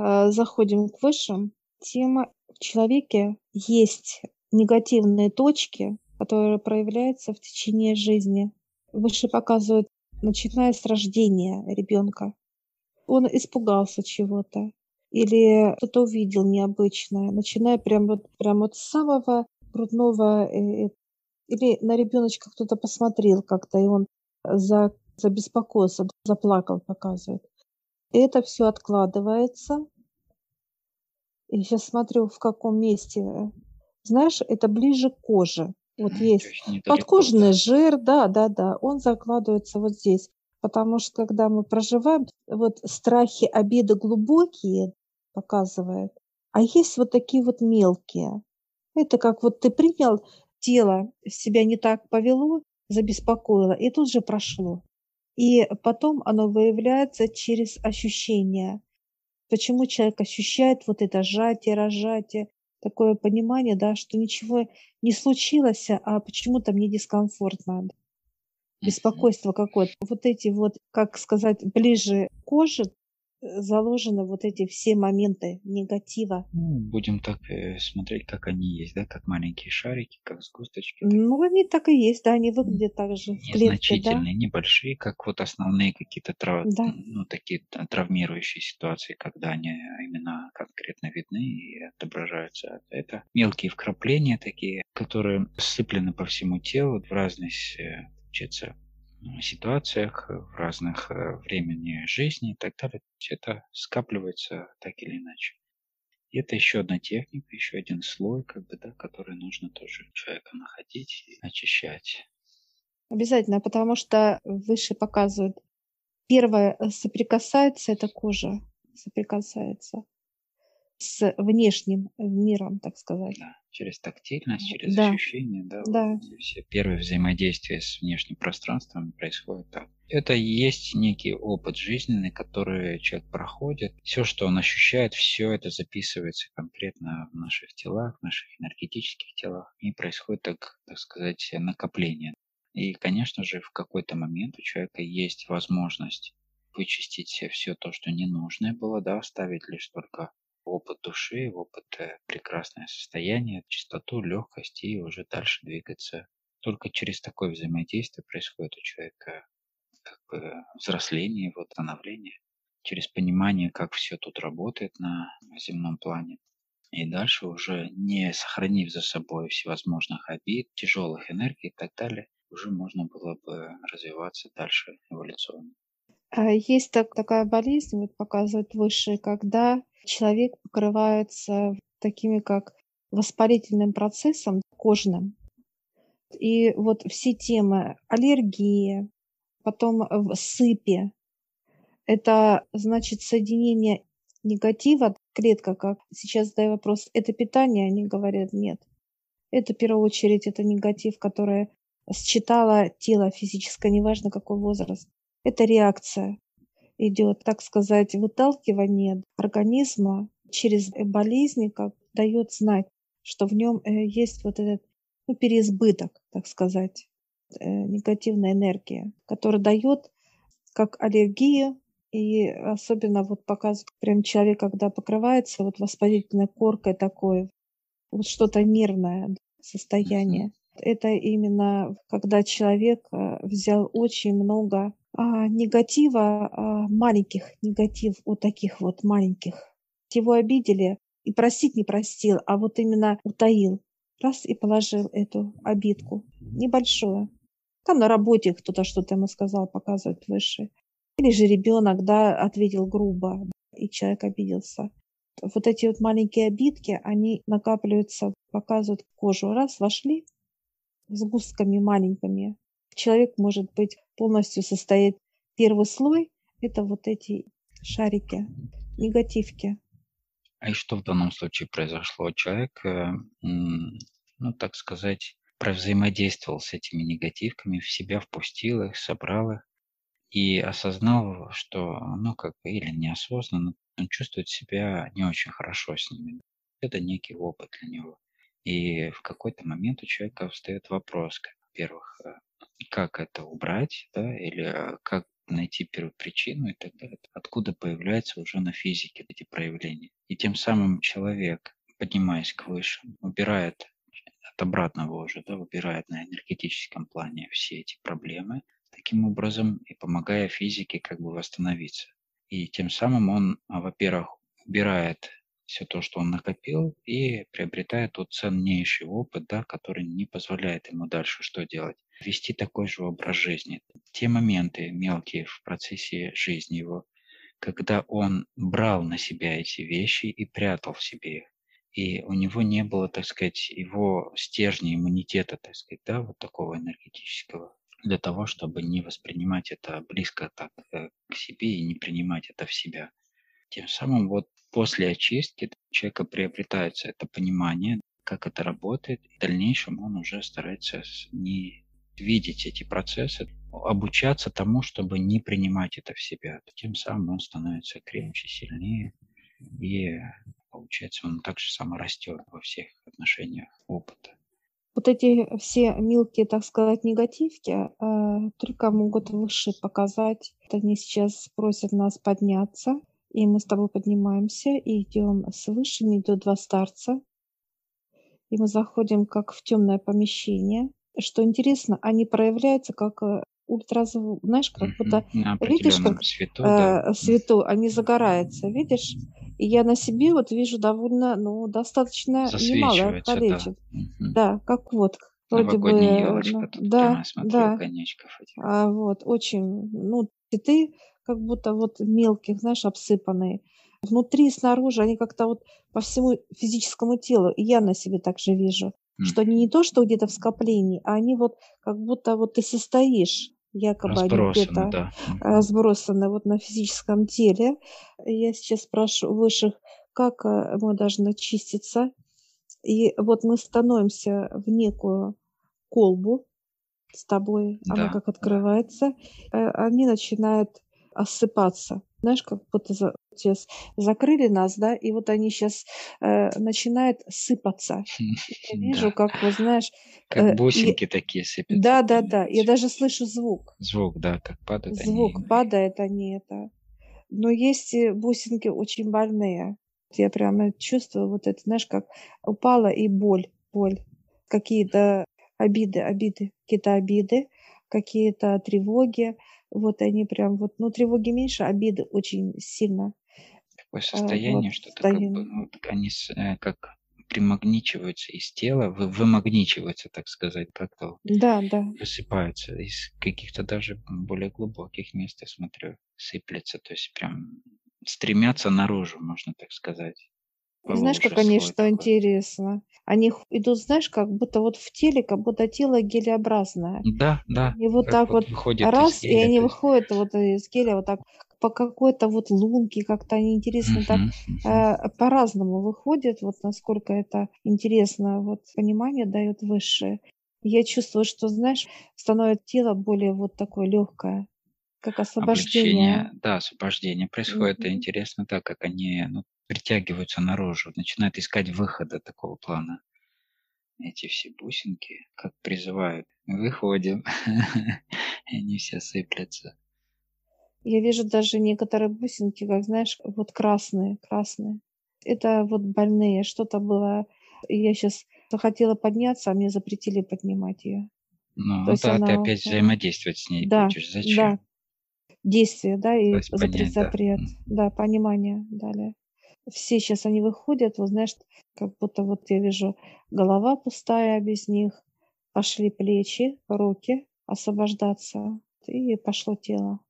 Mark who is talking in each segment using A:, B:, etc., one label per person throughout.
A: э, заходим к высшим, тем в человеке есть негативные точки, которые проявляются в течение жизни. Выше показывают, начиная с рождения ребенка. Он испугался чего-то или что-то увидел необычное, начиная прям вот, прям вот с самого грудного, э, э, или на ребеночка кто-то посмотрел как-то, и он за, забеспокоился, заплакал, показывает. Это все откладывается. И сейчас смотрю, в каком месте. Знаешь, это ближе к коже. Вот есть, есть подкожный да. жир, да, да, да, он закладывается вот здесь. Потому что когда мы проживаем, вот страхи, обиды глубокие показывает. А есть вот такие вот мелкие. Это как вот ты принял, тело себя не так повело, забеспокоило, и тут же прошло. И потом оно выявляется через ощущения. Почему человек ощущает вот это сжатие, разжатие, такое понимание, да, что ничего не случилось, а почему-то мне дискомфортно, беспокойство какое-то. Вот эти вот, как сказать, ближе к коже, заложены вот эти все моменты негатива.
B: Ну, будем так э, смотреть, как они есть, да, как маленькие шарики, как сгусточки.
A: Ну, они так и есть, да, они выглядят так же
B: Незначительные, да? небольшие, как вот основные какие-то трав... да. ну, такие травмирующие ситуации, когда они именно конкретно видны и отображаются. Это мелкие вкрапления такие, которые сыплены по всему телу в разных, э, получается, ситуациях, в разных э, времени жизни и так далее. Это скапливается так или иначе. И это еще одна техника, еще один слой, как бы, да, который нужно тоже человека находить и очищать.
A: Обязательно, потому что выше показывают. Первое э, соприкасается, это кожа соприкасается с внешним миром, так сказать.
B: Да, через тактильность, через да. ощущение, да, да. Вот все первые взаимодействия с внешним пространством происходит так. Это и есть некий опыт жизненный, который человек проходит. Все, что он ощущает, все это записывается конкретно в наших телах, в наших энергетических телах. И происходит, так, так сказать, накопление. И, конечно же, в какой-то момент у человека есть возможность вычистить все то, что ненужное было, да, оставить лишь только опыт души, опыт э, прекрасное состояние, чистоту, легкость и уже дальше двигаться. Только через такое взаимодействие происходит у человека как бы взросление, его становление, через понимание, как все тут работает на земном плане. И дальше уже не сохранив за собой всевозможных обид, тяжелых энергий и так далее, уже можно было бы развиваться дальше эволюционно.
A: А есть так, такая болезнь, вот показывает выше, когда человек покрывается такими как воспалительным процессом кожным. И вот все темы аллергии, потом в сыпи, это значит соединение негатива, клетка, как сейчас задаю вопрос, это питание, они говорят нет. Это в первую очередь это негатив, который считало тело физическое, неважно какой возраст. Это реакция идет, так сказать, выталкивание организма через болезни, как дает знать, что в нем э, есть вот этот ну, переизбыток, так сказать, э, негативная энергия, которая дает как аллергию, и особенно вот показывает прям человек, когда покрывается вот воспалительной коркой такой, вот что-то нервное состояние. Это именно когда человек э, взял очень много а, негатива, а, маленьких негатив, вот таких вот маленьких. Его обидели и простить не простил, а вот именно утаил. Раз и положил эту обидку. Небольшую. Там на работе кто-то что-то ему сказал, показывает выше. Или же ребенок, да, ответил грубо, и человек обиделся. Вот эти вот маленькие обидки, они накапливаются, показывают кожу. Раз, вошли с густками маленькими. Человек может быть полностью состоять. Первый слой – это вот эти шарики, негативки.
B: А и что в данном случае произошло? Человек, э, ну так сказать, взаимодействовал с этими негативками, в себя впустил их, собрал их и осознал, что, ну как бы, или неосознанно, он чувствует себя не очень хорошо с ними. Это некий опыт для него. И в какой-то момент у человека встает вопрос, во-первых, э, как это убрать, да, или э, как найти первопричину и так далее. Откуда появляются уже на физике эти проявления. И тем самым человек, поднимаясь к выше, убирает от обратного уже, да, убирает на энергетическом плане все эти проблемы, таким образом и помогая физике как бы восстановиться. И тем самым он, а, во-первых, убирает все то, что он накопил, и приобретает тот ценнейший опыт, да, который не позволяет ему дальше что делать? Вести такой же образ жизни. Те моменты мелкие в процессе жизни его, когда он брал на себя эти вещи и прятал в себе их, и у него не было, так сказать, его стержня иммунитета, так сказать, да, вот такого энергетического, для того, чтобы не воспринимать это близко так э, к себе и не принимать это в себя. Тем самым вот после очистки человека приобретается это понимание, как это работает, в дальнейшем он уже старается не видеть эти процессы, обучаться тому, чтобы не принимать это в себя. Тем самым он становится крепче, сильнее, и получается он также само растет во всех отношениях опыта.
A: Вот эти все мелкие, так сказать, негативки э, только могут выше показать. Они сейчас просят нас подняться, и мы с тобой поднимаемся и идем с высшими, идут два старца. И мы заходим как в темное помещение. Что интересно, они проявляются как э, ультразвук, знаешь, как будто, видишь, как свету, э, да. свету, они загораются, видишь? И я на себе вот вижу довольно, ну, достаточно немалое количество. Да. да, как вот, вроде бы,
B: елочка, ну, да, да, конечков этих.
A: А, вот, очень, ну, цветы как будто вот мелких, знаешь, обсыпанные. Внутри и снаружи они как-то вот по всему физическому телу, и я на себе также вижу, mm. что они не то, что где-то в скоплении, а они вот как будто вот ты состоишь якобы они где-то да. разбросаны вот на физическом теле. Я сейчас спрашиваю высших, как э, мы должны чиститься. И вот мы становимся в некую колбу с тобой, да. она как открывается, э, они начинают осыпаться. Знаешь, как будто за, сейчас закрыли нас, да, и вот они сейчас э, начинают сыпаться. Я вижу, как, вот знаешь...
B: Как э, бусинки такие сыпятся.
A: Да, да, да. Я даже слышу звук.
B: Звук, да, как падает.
A: Звук падает, они это. Но есть бусинки очень больные. Я прямо чувствую вот это, знаешь, как упала и боль, боль. Какие-то обиды, обиды, какие-то обиды, какие-то тревоги. Вот они прям вот, ну, тревоги меньше, обиды очень сильно.
B: Такое а, состояние, вот, что состояние. как бы, ну, они э, как примагничиваются из тела, вы, вымагничиваются, так сказать, как-то
A: да, да.
B: высыпаются из каких-то даже более глубоких мест, я смотрю, сыплется, то есть прям стремятся наружу, можно так сказать.
A: Знаешь, как они, что такой. интересно? Они идут, знаешь, как будто вот в теле, как будто тело гелеобразное.
B: Да, да.
A: И вот так вот, вот раз, геля, и они выходят вот из геля вот так по какой-то вот лунке, как-то они интересно так э, по-разному выходят, вот насколько это интересно, вот понимание дает высшее. Я чувствую, что, знаешь, становится тело более вот такое легкое, как освобождение.
B: Облегчение, да, освобождение происходит. Mm-hmm. И интересно так, как они ну, притягиваются наружу, начинают искать выхода такого плана. Эти все бусинки, как призывают, выходим, и они все сыплятся.
A: Я вижу даже некоторые бусинки, как знаешь, вот красные, красные. Это вот больные, что-то было. Я сейчас хотела подняться, а мне запретили поднимать ее.
B: Ну, То да, она... ты опять взаимодействовать с ней
A: да,
B: будешь. Зачем?
A: Да, действие, да, и запрет, понять, запрет. Да. да, понимание далее все сейчас они выходят, вот знаешь, как будто вот я вижу голова пустая без них, пошли плечи, руки освобождаться, и пошло тело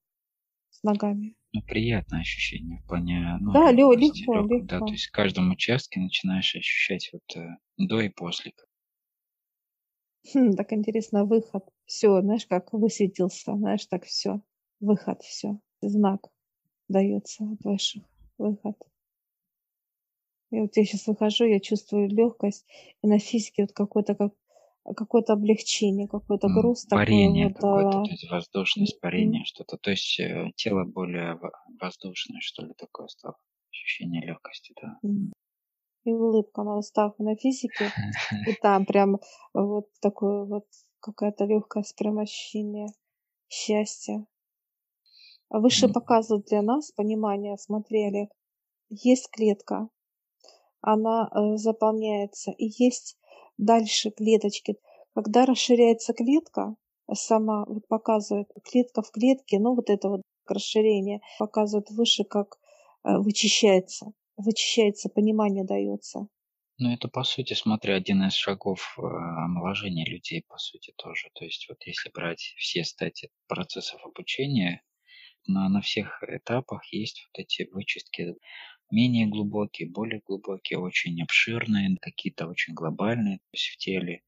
A: с ногами.
B: Ну, приятное ощущение в плане ну,
A: да, легкости, легко,
B: легко, Да, то есть в каждом участке начинаешь ощущать вот э, до и после.
A: Хм, так интересно, выход. Все, знаешь, как высветился, знаешь, так все. Выход, все. Знак дается от высших. Выход. Я вот я сейчас выхожу, я чувствую легкость, и на физике вот какое-то как какое-то облегчение, какой-то груз
B: Парение такой, вот, какое-то, то есть воздушность, парение, что-то. То есть э, тело более воздушное, что ли, такое стало. Ощущение легкости, да.
A: И улыбка на устах, на физике. И там прям вот такое вот какая-то легкость, прям ощущение счастья. Выше mm. показывают для нас понимание, смотри, Олег, есть клетка, она э, заполняется, и есть дальше клеточки. Когда расширяется клетка, сама вот показывает клетка в клетке, ну вот это вот расширение показывает выше, как э, вычищается, вычищается, понимание дается.
B: Ну, это, по сути, смотря один из шагов э, омоложения людей, по сути, тоже. То есть, вот если брать все стадии процессов обучения, на, на всех этапах есть вот эти вычистки менее глубокие, более глубокие, очень обширные, какие-то очень глобальные, то есть в теле,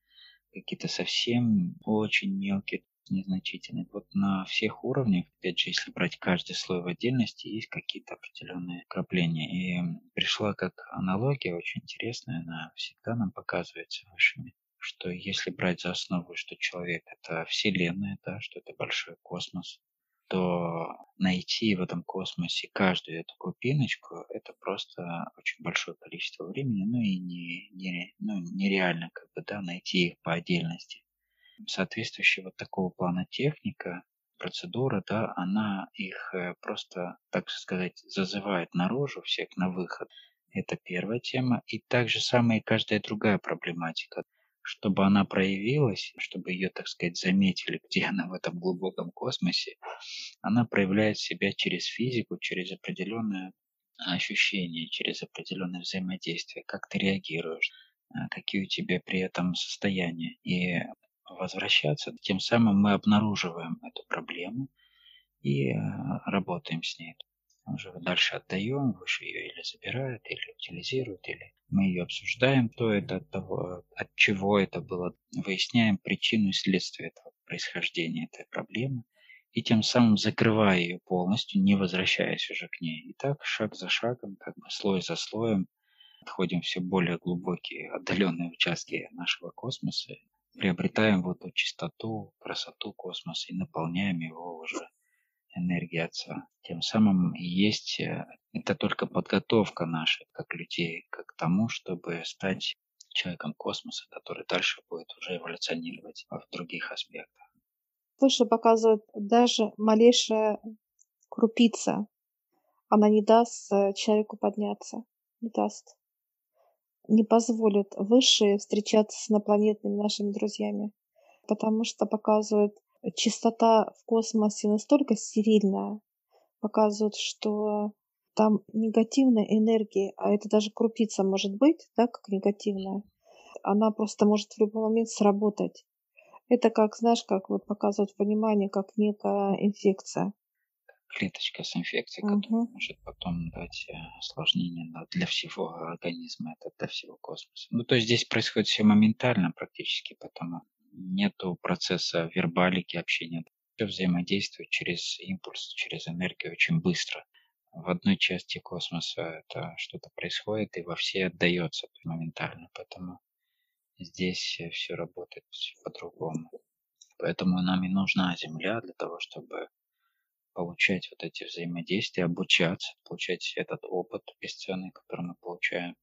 B: какие-то совсем очень мелкие, незначительные. Вот на всех уровнях, опять же, если брать каждый слой в отдельности, есть какие-то определенные крапления. И пришла как аналогия очень интересная, она всегда нам показывается высшими, что если брать за основу, что человек – это Вселенная, да, что это большой космос, то найти в этом космосе каждую эту крупиночку – это просто очень большое количество времени, ну и не, не, ну, нереально как бы, да, найти их по отдельности. Соответствующая вот такого плана техника, процедура, да, она их э, просто, так сказать, зазывает наружу, всех на выход. Это первая тема. И также самая каждая другая проблематика чтобы она проявилась, чтобы ее, так сказать, заметили, где она в этом глубоком космосе, она проявляет себя через физику, через определенное ощущение, через определенное взаимодействие, как ты реагируешь, а, какие у тебя при этом состояния. И возвращаться, тем самым мы обнаруживаем эту проблему и а, работаем с ней уже дальше отдаем, выше ее или забирают, или утилизируют, или мы ее обсуждаем, то это от того, от чего это было, выясняем причину и следствие этого происхождения этой проблемы, и тем самым закрывая ее полностью, не возвращаясь уже к ней. И так шаг за шагом, как бы слой за слоем, отходим все более глубокие, отдаленные участки нашего космоса, приобретаем вот эту чистоту, красоту космоса и наполняем его уже Отца. Тем самым есть, э, это только подготовка наша, как людей, к тому, чтобы стать человеком космоса, который дальше будет уже эволюционировать в других аспектах.
A: Выше показывает даже малейшая крупица. Она не даст э, человеку подняться, не даст. Не позволит выше встречаться с инопланетными нашими друзьями, потому что показывает чистота в космосе настолько стерильная, показывает, что там негативная энергия, а это даже крупица может быть, да, как негативная, она просто может в любой момент сработать. Это как, знаешь, как вот показывают понимание, как некая инфекция.
B: Клеточка с инфекцией, угу. которая может потом дать э, осложнения для всего организма, это для всего космоса. Ну, то есть здесь происходит все моментально практически, потому нету процесса вербалики общения. Все взаимодействует через импульс, через энергию очень быстро. В одной части космоса это что-то происходит, и во все отдается моментально. Поэтому здесь все работает по-другому. Поэтому нам и нужна Земля для того, чтобы получать вот эти взаимодействия, обучаться, получать этот опыт бесценный, который мы получаем,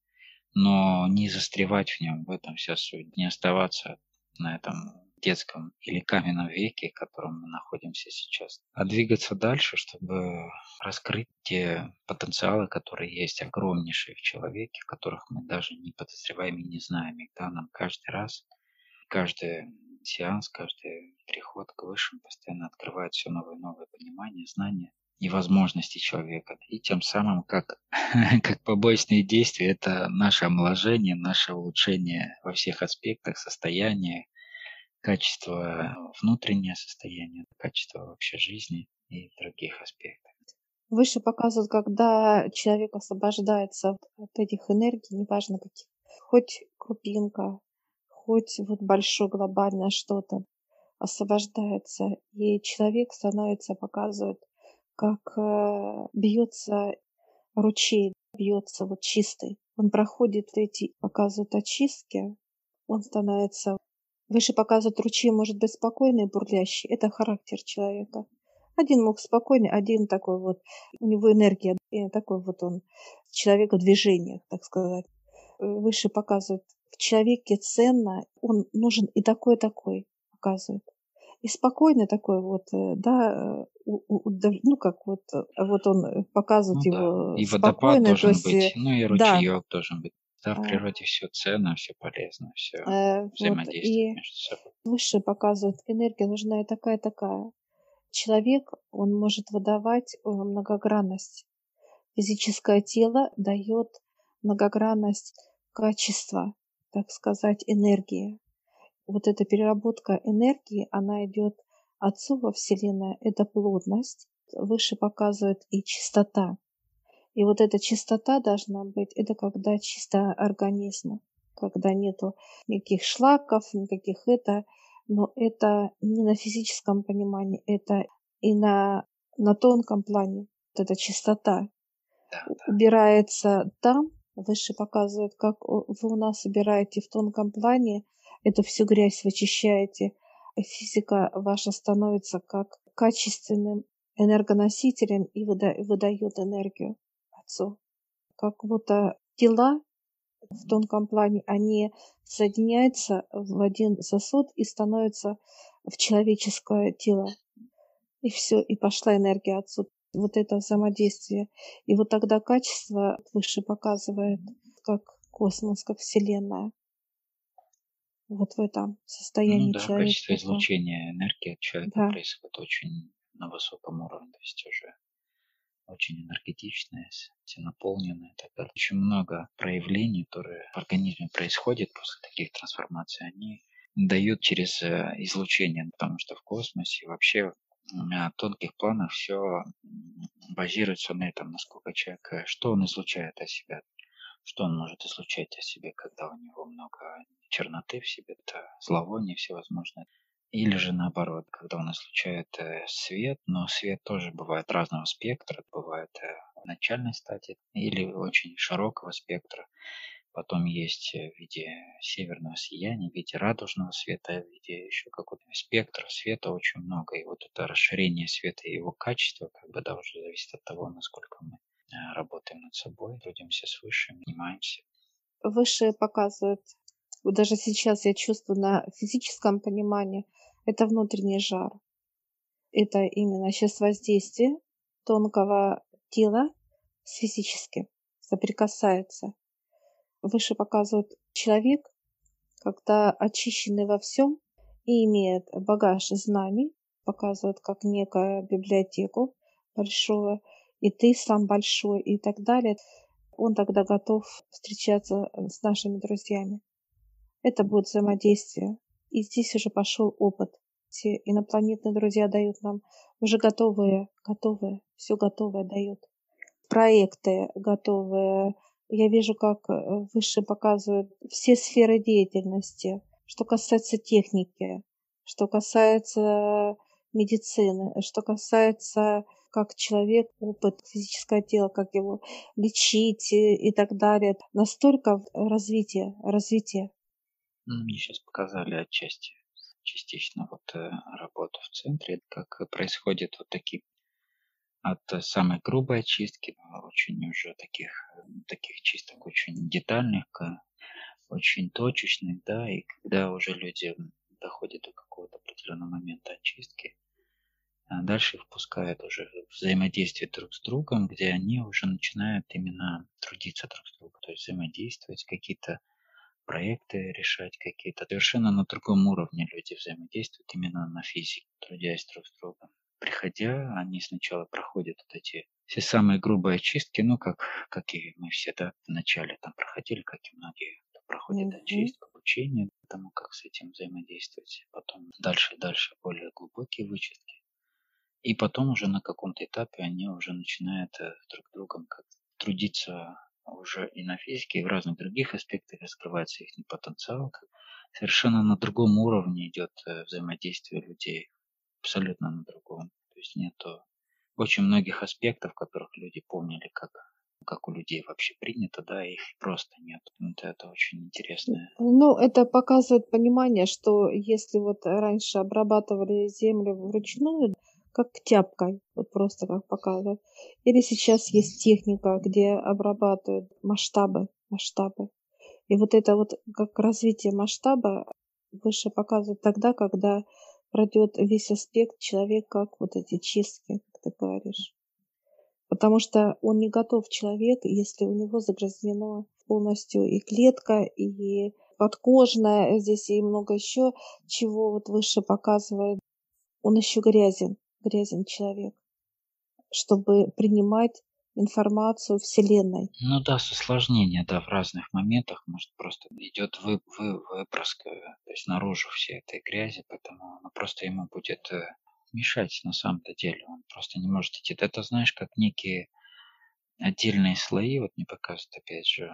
B: но не застревать в нем, в этом вся суть, не оставаться на этом детском или каменном веке, в котором мы находимся сейчас, а двигаться дальше, чтобы раскрыть те потенциалы, которые есть огромнейшие в человеке, которых мы даже не подозреваем и не знаем. И да, нам каждый раз, каждый сеанс, каждый приход к высшим постоянно открывает все новые и новые понимания, знания и возможности человека. И тем самым, как, как побочные действия, это наше омоложение, наше улучшение во всех аспектах, состояния, качество внутреннее состояние, качество вообще жизни и других аспектов.
A: Выше показывают, когда человек освобождается от этих энергий, неважно каких, хоть крупинка, хоть вот большое глобальное что-то, освобождается, и человек становится, показывает, как э, бьется ручей, бьется вот чистый. Он проходит эти, показывают очистки, он становится Выше показывают ручей может быть спокойный и бурлящий. Это характер человека. Один мог спокойный, один такой вот, у него энергия, и такой вот он, человек в движениях, так сказать. Выше показывают, в человеке ценно, он нужен и такой, и такой, показывает. и спокойный такой вот, э, да, ну как вот, вот он показывает ну, его
B: да. И водопад должен есть, быть, ну и ручеек да. должен быть. Да, в природе все ценно, все полезно, все э, взаимодействует вот, между собой.
A: Выше показывает, энергия нужна и такая-такая. Человек, он может выдавать э, многогранность. Физическое тело дает многогранность качества, так сказать, энергии. Вот эта переработка энергии, она идет Отцу во Вселенной, это плотность, выше показывает и чистота. И вот эта чистота должна быть, это когда чисто организм, когда нету никаких шлаков, никаких это, но это не на физическом понимании, это и на, на тонком плане. Вот эта чистота да, да. убирается там, выше показывает, как вы у нас убираете в тонком плане, эту всю грязь вычищаете, физика ваша становится как качественным энергоносителем и выдает энергию Отцу. Как будто тела в тонком плане, они соединяются в один сосуд и становятся в человеческое тело. И все, и пошла энергия отцу. Вот это взаимодействие. И вот тогда качество выше показывает, как космос, как Вселенная. Вот в этом состоянии ну,
B: да, человека. качество излучения энергии от человека да. происходит очень на высоком уровне, то есть уже очень энергетичная, наполненная и так далее. Очень много проявлений, которые в организме происходят после таких трансформаций, они дают через э, излучение, потому что в космосе вообще на тонких планах все базируется на этом, насколько человек, э, что он излучает от себя, что он может излучать о себе, когда у него много черноты в себе, это зловоние всевозможное. Или же наоборот, когда у нас излучает э, свет, но свет тоже бывает разного спектра, бывает э, начальной стадии или очень широкого спектра. Потом есть э, в виде северного сияния, в виде радужного света, в виде еще какого-то спектра света очень много. И вот это расширение света и его качество как бы да, уже зависит от того, насколько мы работаем над собой, трудимся с высшим, занимаемся.
A: Высшие показывают, даже сейчас я чувствую на физическом понимании, это внутренний жар. Это именно сейчас воздействие тонкого тела с физическим соприкасается. Выше показывает человек, когда очищенный во всем и имеет багаж знаний, показывает как некую библиотеку большую, и ты сам большой и так далее, он тогда готов встречаться с нашими друзьями. Это будет взаимодействие. И здесь уже пошел опыт. Все инопланетные друзья дают нам уже готовые, готовые, все готовое дают. Проекты готовые. Я вижу, как э, выше показывают все сферы деятельности, что касается техники, что касается медицины, что касается как человек, опыт физическое тело, как его лечить и так далее. Настолько развитие, развитие.
B: Мне сейчас показали отчасти, частично вот э, работу в центре, как происходит вот такие от самой грубой очистки, очень уже таких, таких чисток очень детальных, очень точечных, да, и когда уже люди доходят до какого-то определенного момента очистки, а дальше впускают уже взаимодействие друг с другом, где они уже начинают именно трудиться друг с другом, то есть взаимодействовать, какие-то проекты решать какие-то. Совершенно на другом уровне люди взаимодействуют именно на физике, трудясь друг с другом. Приходя, они сначала проходят вот эти все самые грубые очистки, ну, как, как и мы все, да, вначале там проходили, как и многие проходят mm-hmm. очистку, обучение тому, как с этим взаимодействовать. Потом дальше дальше более глубокие вычистки. И потом уже на каком-то этапе они уже начинают э, друг другом как трудиться уже и на физике, и в разных других аспектах раскрывается их потенциал. Совершенно на другом уровне идет э, взаимодействие людей. Абсолютно на другом. То есть нету очень многих аспектов, которых люди помнили, как как у людей вообще принято, да, их просто нет. Вот это очень интересно.
A: Ну, это показывает понимание, что если вот раньше обрабатывали землю вручную, как тяпкой, вот просто как показывают. Или сейчас есть техника, где обрабатывают масштабы, масштабы. И вот это вот как развитие масштаба выше показывают тогда, когда пройдет весь аспект человек, как вот эти чистки, как ты говоришь. Потому что он не готов человек, если у него загрязнено полностью и клетка, и подкожная, здесь и много еще чего вот выше показывает. Он еще грязен, грязен человек, чтобы принимать информацию Вселенной.
B: Ну да, с осложнения, да, в разных моментах, может, просто идет вы, вы, выпрыска, то есть наружу всей этой грязи, поэтому она просто ему будет э, мешать на самом-то деле, он просто не может идти. Это, знаешь, как некие отдельные слои, вот не показывают, опять же,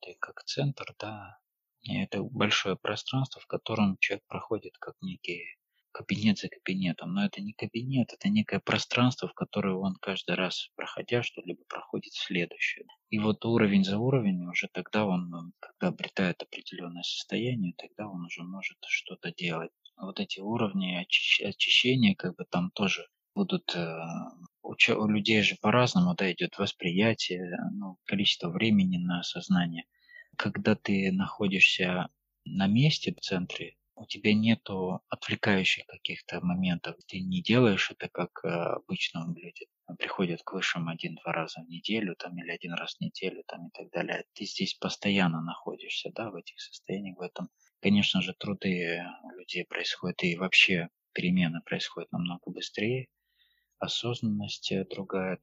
B: это как центр, да, и это большое пространство, в котором человек проходит как некий кабинет за кабинетом. Но это не кабинет, это некое пространство, в которое он каждый раз, проходя что-либо, проходит следующее. И вот уровень за уровнем, уже тогда он, когда обретает определенное состояние, тогда он уже может что-то делать. Вот эти уровни очищения, как бы там тоже будут э, у, у людей же по-разному, да, идет восприятие, ну, количество времени на осознание. Когда ты находишься на месте в центре у тебя нету отвлекающих каких-то моментов. Ты не делаешь это, как э, обычно люди приходят к высшим один-два раза в неделю там, или один раз в неделю там, и так далее. Ты здесь постоянно находишься да, в этих состояниях. В этом, конечно же, труды у людей происходят и вообще перемены происходят намного быстрее. Осознанность другая,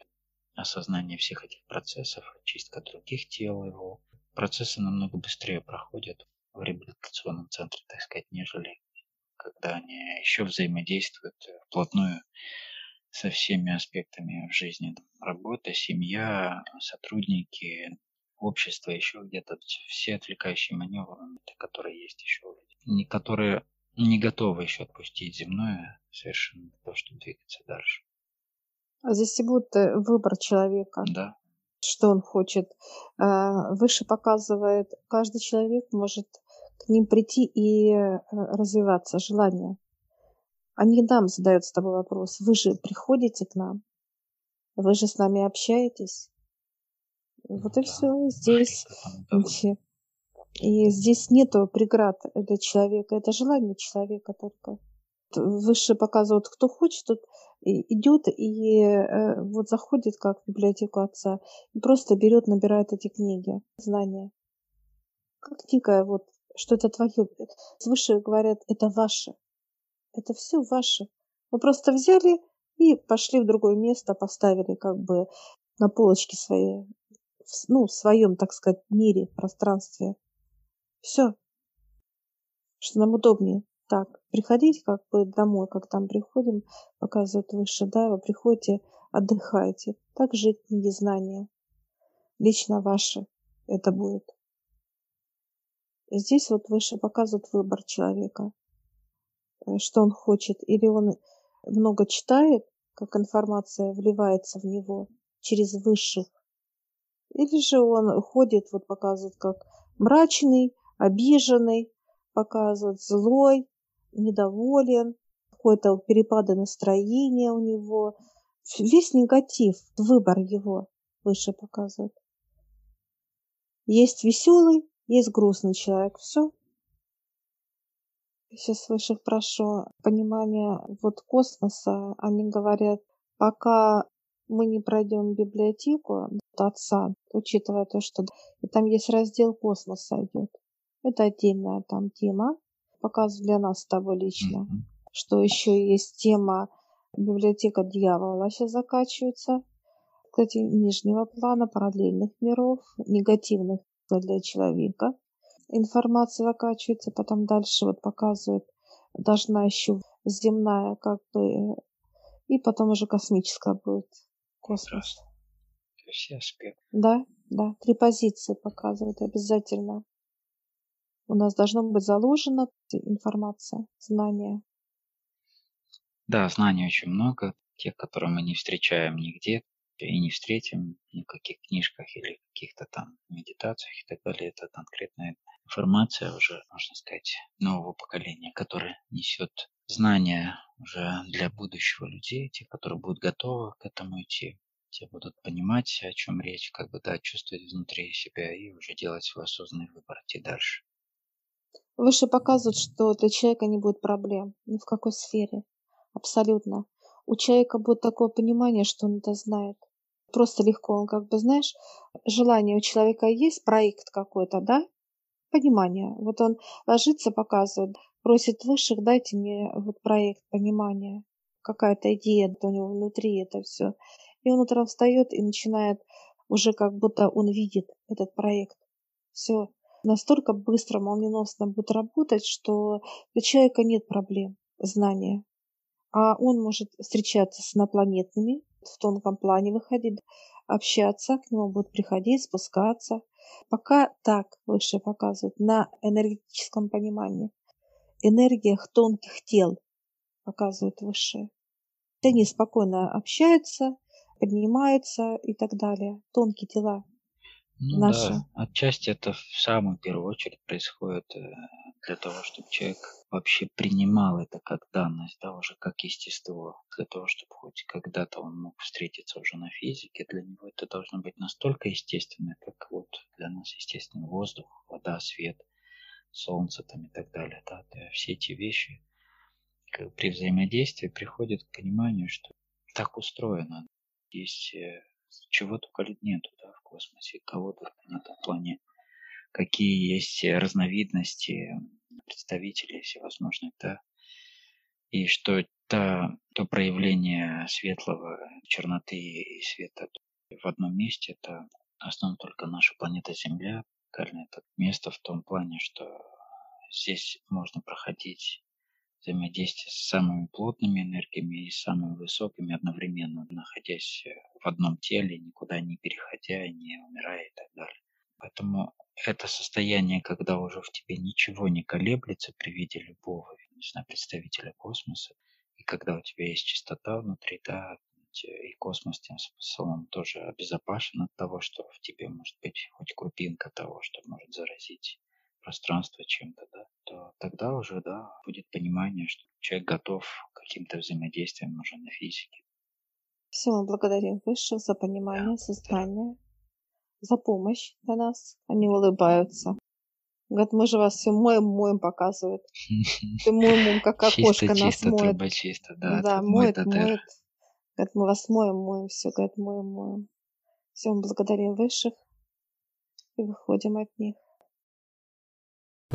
B: осознание всех этих процессов, чистка других тел его. Процессы намного быстрее проходят в реабилитационном центре, так сказать, нежели когда они еще взаимодействуют вплотную со всеми аспектами в жизни. Работа, семья, сотрудники, общество, еще где-то все отвлекающие маневры, которые есть еще у людей, которые не готовы еще отпустить земное совершенно для того, чтобы двигаться дальше.
A: А здесь и будет э, выбор человека.
B: Да.
A: Что он хочет. А, выше показывает, каждый человек может к ним прийти и э, развиваться, желание. Они нам задают с тобой вопрос. Вы же приходите к нам? Вы же с нами общаетесь? Вот ну, и да. все. Здесь и здесь нету преград для человека. Это желание человека только. Выше показывают, кто хочет, тот идет и э, вот заходит как в библиотеку отца и просто берет, набирает эти книги, знания. Как некая вот что это твое. Свыше говорят, это ваше. Это все ваше. Мы просто взяли и пошли в другое место, поставили как бы на полочке свои, ну, в своем, так сказать, мире, пространстве. Все. Что нам удобнее. Так, приходить как бы домой, как там приходим, показывают выше, да, вы приходите, отдыхаете. Так жить книги знания. Лично ваше это будет. Здесь вот выше показывает выбор человека, э, что он хочет. Или он много читает, как информация вливается в него через высших. Или же он ходит, вот показывает, как мрачный, обиженный, показывает злой, недоволен, какой-то перепады настроения у него. Весь негатив, выбор его выше показывает. Есть веселый, есть грустный человек. Все. Сейчас высших прошу понимания вот космоса. Они говорят, пока мы не пройдем библиотеку отца, учитывая то, что и там есть раздел космоса идет. Это отдельная там тема. Показываю для нас с тобой лично. Mm-hmm. Что еще есть тема библиотека дьявола сейчас закачивается. Кстати, нижнего плана, параллельных миров, негативных для человека. Информация закачивается, потом дальше вот показывает, должна еще земная как бы, и потом уже космическая будет космос.
B: Все аспекты.
A: Да, да, три позиции показывает обязательно. У нас должно быть заложена информация, знания.
B: Да, знаний очень много, тех, которые мы не встречаем нигде, и не встретим ни в каких книжках или каких-то там медитациях и так далее. Это конкретная информация уже, можно сказать, нового поколения, которое несет знания уже для будущего людей, те, которые будут готовы к этому идти. Те будут понимать, о чем речь, как бы, да, чувствовать внутри себя и уже делать свой осознанный выбор, идти дальше.
A: Выше показывают, что для человека не будет проблем ни в какой сфере. Абсолютно. У человека будет такое понимание, что он это знает. Просто легко. Он как бы, знаешь, желание у человека есть, проект какой-то, да? Понимание. Вот он ложится, показывает, просит высших, дайте мне вот проект понимания. Какая-то идея у него внутри это все. И он утром встает и начинает уже как будто он видит этот проект. Все настолько быстро, молниеносно будет работать, что для человека нет проблем знания. А он может встречаться с инопланетными, в тонком плане выходить, общаться, к нему будут приходить, спускаться. Пока так выше показывают на энергетическом понимании. Энергиях тонких тел показывают выше. Они спокойно общаются, поднимаются и так далее. Тонкие тела.
B: Ну наши. да, отчасти это в самую первую очередь происходит э, для того, чтобы человек вообще принимал это как данность, да, уже как естество, для того, чтобы хоть когда-то он мог встретиться уже на физике, для него это должно быть настолько естественно, как вот для нас естественно воздух, вода, свет, солнце там и так далее, да, все эти вещи при взаимодействии приходят к пониманию, что так устроено. Есть э, чего только нету да, в космосе, кого только нет в плане, какие есть разновидности представителей всевозможных, да, и что та, то проявление светлого, черноты и света в одном месте, это основа только наша планета Земля, это место в том плане, что здесь можно проходить взаимодействие с самыми плотными энергиями и самыми высокими одновременно, находясь в одном теле, никуда не переходя, не умирая и так далее. Поэтому это состояние, когда уже в тебе ничего не колеблется при виде любого, не знаю, представителя космоса, и когда у тебя есть чистота внутри, да, и космос тем самым тоже обезопасен от того, что в тебе может быть хоть крупинка того, что может заразить пространство чем-то, да, то тогда уже, да, будет понимание, что человек готов к каким-то взаимодействиям уже на физике.
A: Все, мы благодарим высших за понимание, да, за знание, за помощь для нас. Они улыбаются. Говорят, мы же вас все моем, моем показывают. Ты моем, моем, как окошко нас чисто, моет. Труба
B: чисто, да.
A: Да, моет, моет. Говорят, мы вас моем, моем, все, говорят, моем, моем. Все, мы благодарим высших и выходим от них.